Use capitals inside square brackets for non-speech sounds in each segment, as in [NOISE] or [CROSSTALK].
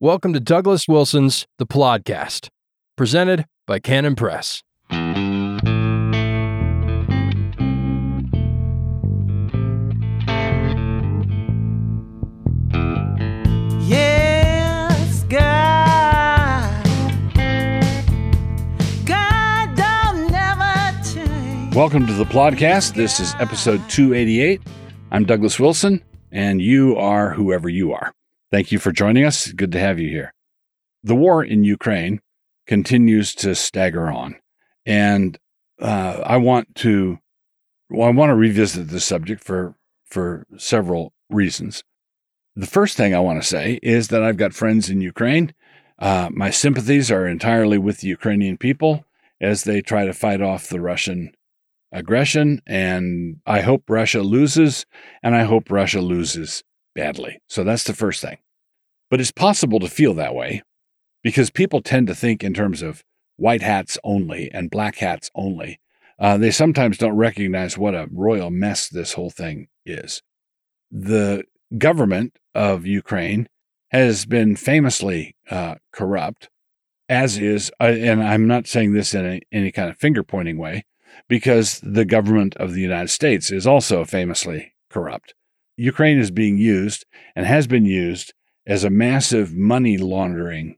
Welcome to Douglas Wilson's The Podcast, presented by Canon Press. Yes, God. God don't never change. Welcome to the podcast. This is episode 288. I'm Douglas Wilson, and you are whoever you are. Thank you for joining us. Good to have you here. The war in Ukraine continues to stagger on, and uh, I want to well, I want to revisit this subject for for several reasons. The first thing I want to say is that I've got friends in Ukraine. Uh, my sympathies are entirely with the Ukrainian people as they try to fight off the Russian aggression. And I hope Russia loses, and I hope Russia loses badly. So that's the first thing. But it's possible to feel that way because people tend to think in terms of white hats only and black hats only. Uh, they sometimes don't recognize what a royal mess this whole thing is. The government of Ukraine has been famously uh, corrupt, as is, uh, and I'm not saying this in a, any kind of finger pointing way, because the government of the United States is also famously corrupt. Ukraine is being used and has been used as a massive money laundering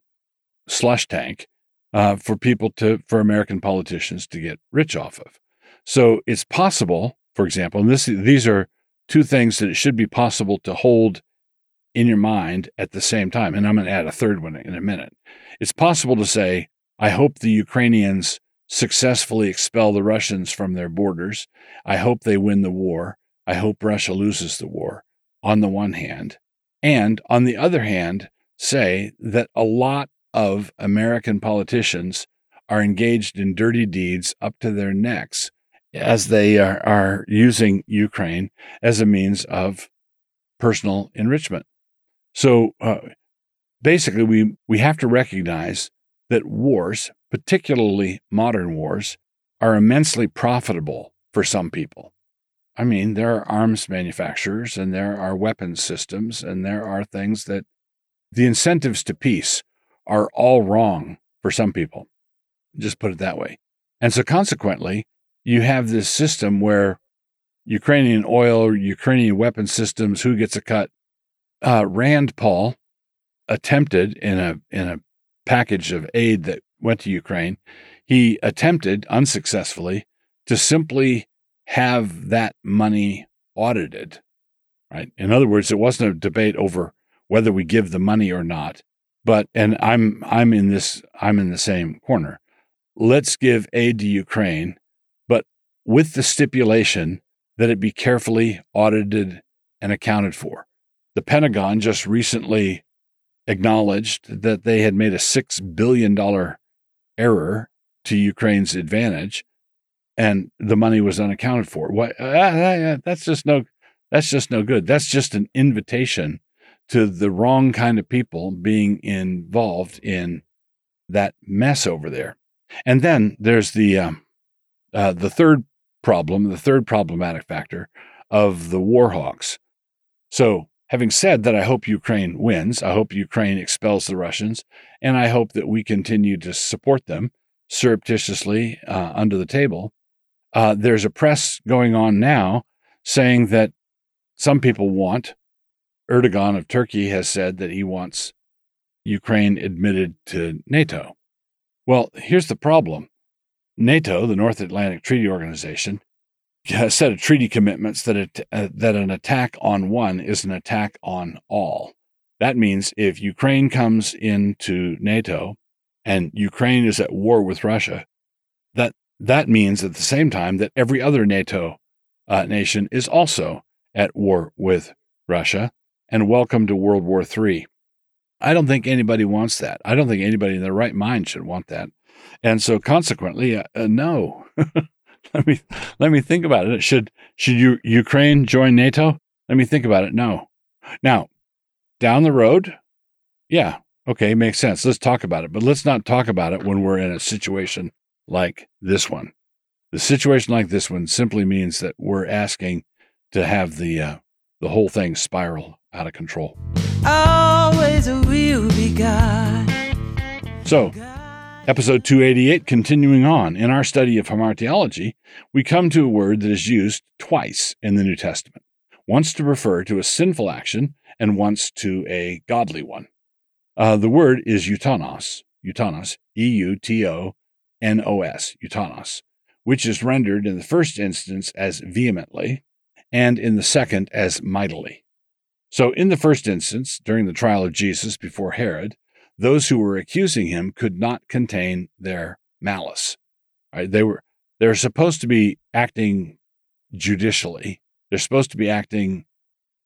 slush tank uh, for people to, for American politicians to get rich off of. So it's possible, for example, and this, these are two things that it should be possible to hold in your mind at the same time. And I'm going to add a third one in a minute. It's possible to say, I hope the Ukrainians successfully expel the Russians from their borders. I hope they win the war. I hope Russia loses the war, on the one hand. And on the other hand, say that a lot of American politicians are engaged in dirty deeds up to their necks as they are, are using Ukraine as a means of personal enrichment. So uh, basically, we, we have to recognize that wars, particularly modern wars, are immensely profitable for some people. I mean, there are arms manufacturers and there are weapons systems and there are things that the incentives to peace are all wrong for some people. Just put it that way. And so consequently, you have this system where Ukrainian oil, Ukrainian weapon systems, who gets a cut? Uh, Rand Paul attempted in a in a package of aid that went to Ukraine, he attempted unsuccessfully to simply have that money audited. Right. In other words, it wasn't a debate over whether we give the money or not, but and I'm I'm in this I'm in the same corner. Let's give aid to Ukraine, but with the stipulation that it be carefully audited and accounted for. The Pentagon just recently acknowledged that they had made a $6 billion error to Ukraine's advantage and the money was unaccounted for. What, uh, that's just no, that's just no good. That's just an invitation to the wrong kind of people being involved in that mess over there. And then there's the, um, uh, the third problem, the third problematic factor of the war hawks. So Having said that, I hope Ukraine wins. I hope Ukraine expels the Russians, and I hope that we continue to support them surreptitiously uh, under the table. Uh, there's a press going on now saying that some people want, Erdogan of Turkey has said that he wants Ukraine admitted to NATO. Well, here's the problem NATO, the North Atlantic Treaty Organization, has set of treaty commitments that it, uh, that an attack on one is an attack on all. That means if Ukraine comes into NATO and Ukraine is at war with Russia, that that means at the same time that every other NATO uh, nation is also at war with Russia and welcome to World War III. I don't think anybody wants that. I don't think anybody in their right mind should want that. And so consequently, uh, uh, no. [LAUGHS] let me let me think about it. Should should Ukraine join NATO? Let me think about it. No. Now, down the road, yeah, okay, makes sense. Let's talk about it. But let's not talk about it when we're in a situation like this one. The situation like this one simply means that we're asking to have the uh, the whole thing spiral out of control. Always will be God. So, episode 288, continuing on. In our study of hamartiology, we come to a word that is used twice in the New Testament once to refer to a sinful action and once to a godly one. Uh, the word is eutonos, eutonos, E U T O N O S, eutonos, which is rendered in the first instance as vehemently and in the second as mightily. So, in the first instance, during the trial of Jesus before Herod, those who were accusing him could not contain their malice. Right? They were they're supposed to be acting judicially. They're supposed to be acting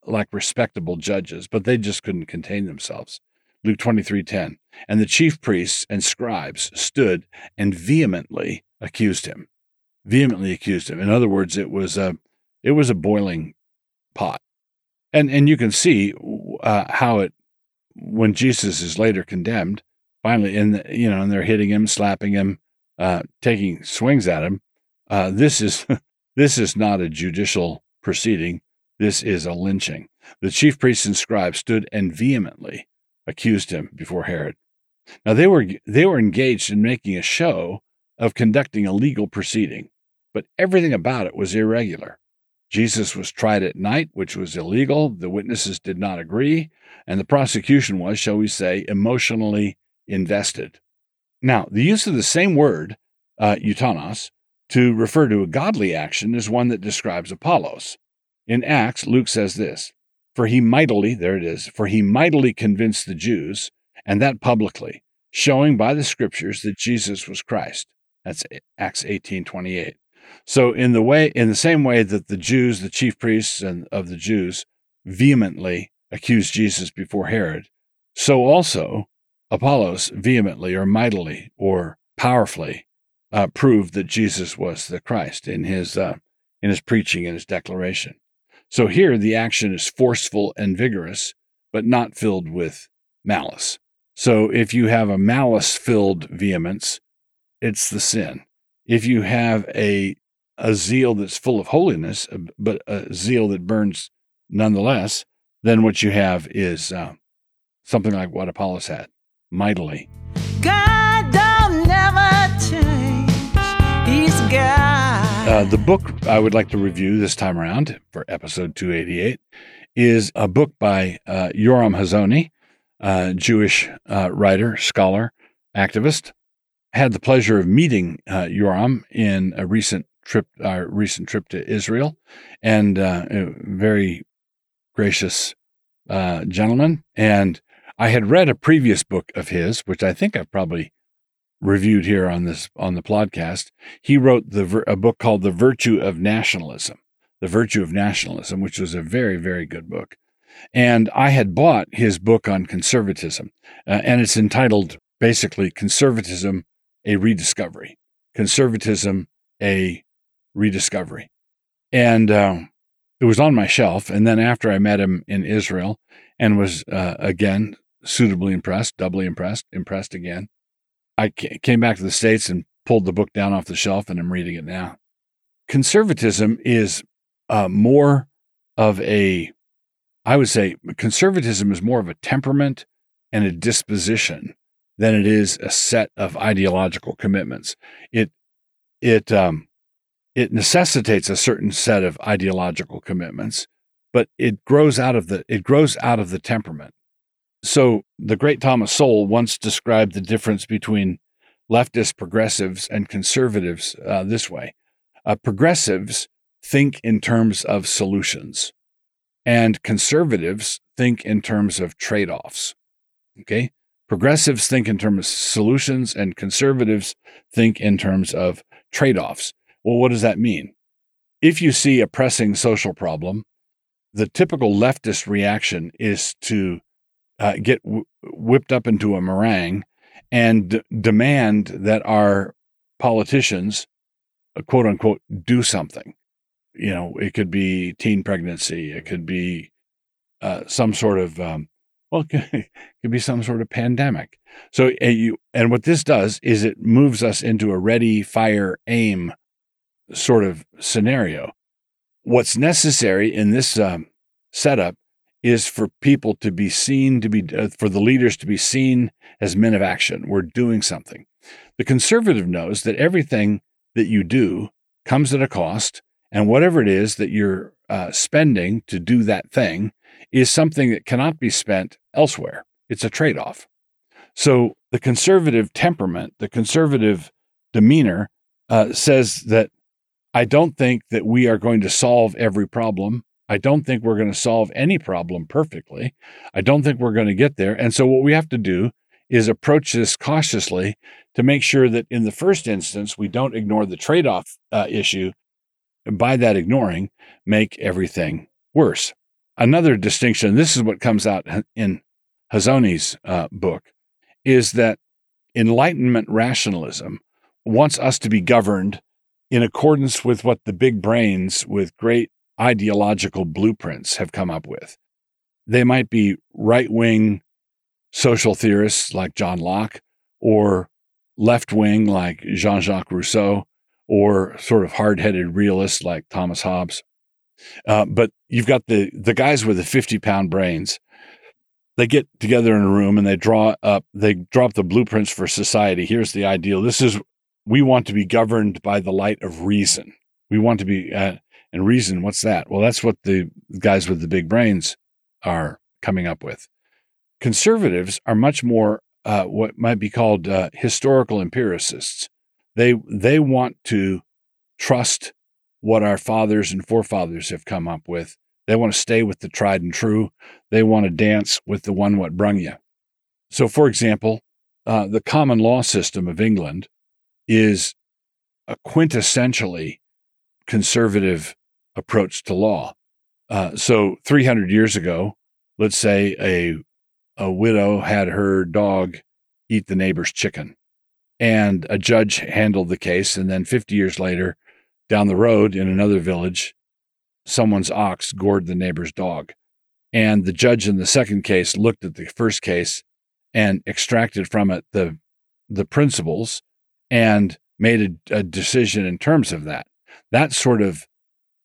like respectable judges, but they just couldn't contain themselves. Luke 23:10. And the chief priests and scribes stood and vehemently accused him. Vehemently accused him. In other words, it was a it was a boiling pot. And and you can see uh, how it when Jesus is later condemned, finally, in the, you know, and they're hitting him, slapping him, uh, taking swings at him. Uh, this is [LAUGHS] this is not a judicial proceeding. This is a lynching. The chief priests and scribes stood and vehemently accused him before Herod. Now they were they were engaged in making a show of conducting a legal proceeding, but everything about it was irregular. Jesus was tried at night, which was illegal. The witnesses did not agree, and the prosecution was, shall we say, emotionally invested. Now, the use of the same word, uh, eutonos, to refer to a godly action is one that describes Apollos. In Acts, Luke says this For he mightily, there it is, for he mightily convinced the Jews, and that publicly, showing by the scriptures that Jesus was Christ. That's Acts 18 28. So in the way in the same way that the Jews, the chief priests and of the Jews vehemently accused Jesus before Herod, so also Apollos vehemently or mightily or powerfully uh, proved that Jesus was the Christ in his uh, in his preaching and his declaration. So here the action is forceful and vigorous, but not filled with malice. So if you have a malice filled vehemence, it's the sin. If you have a a zeal that's full of holiness, uh, but a zeal that burns nonetheless, then what you have is uh, something like what Apollos had, mightily. God don't never change. He's God. Uh, the book I would like to review this time around for episode 288 is a book by uh, Yoram Hazony, a Jewish uh, writer, scholar, activist. Had the pleasure of meeting uh, Yoram in a recent trip, our recent trip to Israel, and a very gracious gentleman. And I had read a previous book of his, which I think I've probably reviewed here on this on the podcast. He wrote the a book called The Virtue of Nationalism, The Virtue of Nationalism, which was a very very good book. And I had bought his book on conservatism, uh, and it's entitled basically Conservatism: A Rediscovery. Conservatism: A rediscovery. And uh, it was on my shelf. And then after I met him in Israel and was uh, again suitably impressed, doubly impressed, impressed again, I came back to the States and pulled the book down off the shelf and I'm reading it now. Conservatism is uh, more of a, I would say, conservatism is more of a temperament and a disposition than it is a set of ideological commitments. It, it, um, it necessitates a certain set of ideological commitments, but it grows out of the it grows out of the temperament. So the great Thomas Sowell once described the difference between leftist progressives and conservatives uh, this way: uh, progressives think in terms of solutions, and conservatives think in terms of trade-offs. Okay, progressives think in terms of solutions, and conservatives think in terms of trade-offs. Well, what does that mean? If you see a pressing social problem, the typical leftist reaction is to uh, get w- whipped up into a meringue and d- demand that our politicians, uh, quote unquote, do something. You know, it could be teen pregnancy, it could be uh, some sort of, um, well, [LAUGHS] it could, be some sort of pandemic. So, you, and what this does is it moves us into a ready, fire, aim sort of scenario. What's necessary in this um, setup is for people to be seen to be uh, for the leaders to be seen as men of action. We're doing something. The conservative knows that everything that you do comes at a cost, and whatever it is that you're uh, spending to do that thing is something that cannot be spent elsewhere. It's a trade off. So the conservative temperament, the conservative demeanor uh, says that I don't think that we are going to solve every problem. I don't think we're going to solve any problem perfectly. I don't think we're going to get there. And so, what we have to do is approach this cautiously to make sure that in the first instance, we don't ignore the trade off uh, issue. And by that ignoring, make everything worse. Another distinction, this is what comes out in Hazony's uh, book, is that Enlightenment rationalism wants us to be governed in accordance with what the big brains with great ideological blueprints have come up with. They might be right wing social theorists like John Locke, or left wing like Jean Jacques Rousseau, or sort of hard headed realists like Thomas Hobbes. Uh, but you've got the, the guys with the 50 pound brains. They get together in a room and they draw up, they drop the blueprints for society. Here's the ideal. This is we want to be governed by the light of reason. We want to be, uh, and reason, what's that? Well, that's what the guys with the big brains are coming up with. Conservatives are much more uh, what might be called uh, historical empiricists. They they want to trust what our fathers and forefathers have come up with. They want to stay with the tried and true. They want to dance with the one what brung you. So, for example, uh, the common law system of England is a quintessentially conservative approach to law. Uh, so 300 years ago, let's say a a widow had her dog eat the neighbor's chicken, and a judge handled the case. And then 50 years later, down the road in another village, someone's ox gored the neighbor's dog, and the judge in the second case looked at the first case and extracted from it the the principles and made a, a decision in terms of that. That sort of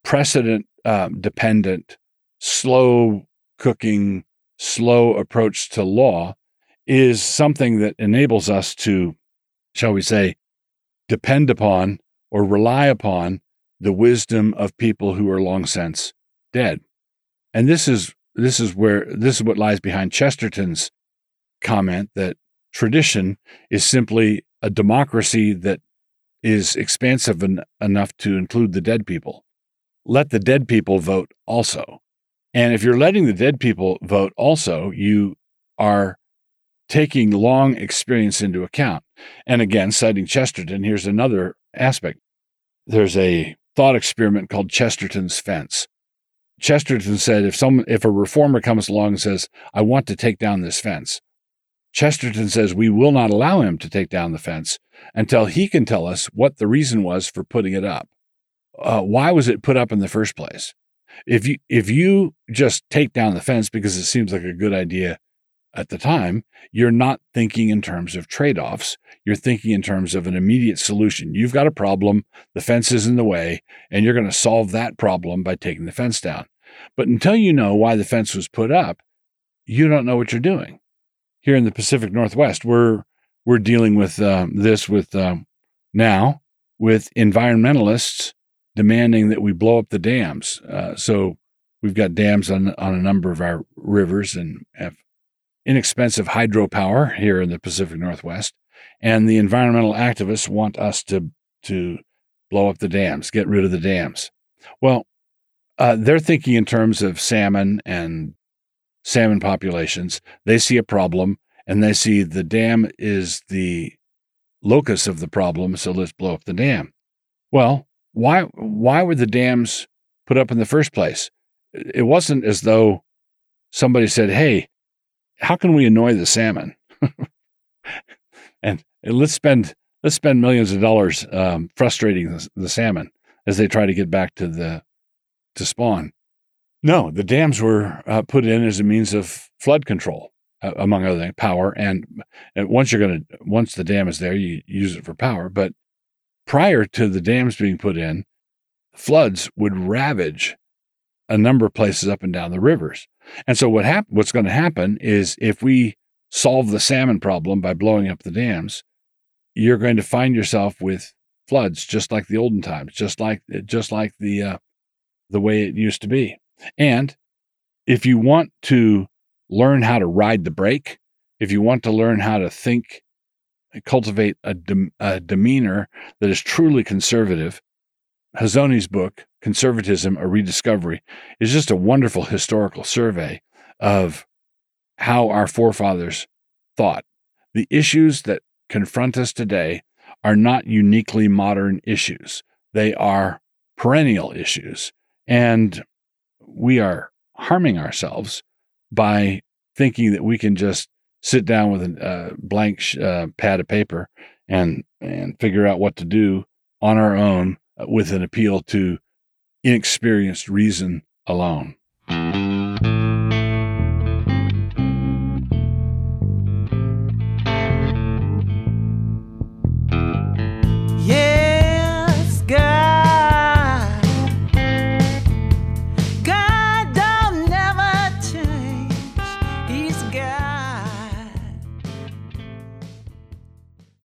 precedent um, dependent, slow cooking, slow approach to law is something that enables us to, shall we say, depend upon or rely upon the wisdom of people who are long since dead. And this is this is where this is what lies behind Chesterton's comment that tradition is simply a democracy that is expansive en- enough to include the dead people. Let the dead people vote also. And if you're letting the dead people vote also, you are taking long experience into account. And again, citing Chesterton, here's another aspect. There's a thought experiment called Chesterton's fence. Chesterton said if someone if a reformer comes along and says, I want to take down this fence, Chesterton says we will not allow him to take down the fence until he can tell us what the reason was for putting it up. Uh, why was it put up in the first place? If you if you just take down the fence because it seems like a good idea at the time, you're not thinking in terms of trade-offs. You're thinking in terms of an immediate solution. You've got a problem, the fence is in the way, and you're going to solve that problem by taking the fence down. But until you know why the fence was put up, you don't know what you're doing here in the Pacific Northwest, we're we're dealing with uh, this with uh, now with environmentalists demanding that we blow up the dams. Uh, so we've got dams on on a number of our rivers and have inexpensive hydropower here in the Pacific Northwest, and the environmental activists want us to to blow up the dams, get rid of the dams. Well, uh, they're thinking in terms of salmon and salmon populations. They see a problem and they see the dam is the locus of the problem, so let's blow up the dam. Well, why why were the dams put up in the first place? It wasn't as though somebody said, "Hey, how can we annoy the salmon?" [LAUGHS] and, let's spend let's spend millions of dollars um, frustrating the, the salmon as they try to get back to the to spawn. No, the dams were uh, put in as a means of flood control, uh, among other things, power. And, and once you're going to, once the dam is there, you use it for power. But prior to the dams being put in, floods would ravage a number of places up and down the rivers. And so what hap- what's going to happen is if we solve the salmon problem by blowing up the dams, you're going to find yourself with floods just like the olden times, just like just like the uh, the way it used to be. And if you want to learn how to ride the brake, if you want to learn how to think, cultivate a, a demeanor that is truly conservative, Hazony's book, Conservatism, a Rediscovery, is just a wonderful historical survey of how our forefathers thought. The issues that confront us today are not uniquely modern issues, they are perennial issues. And we are harming ourselves by thinking that we can just sit down with a uh, blank sh- uh, pad of paper and and figure out what to do on our own with an appeal to inexperienced reason alone.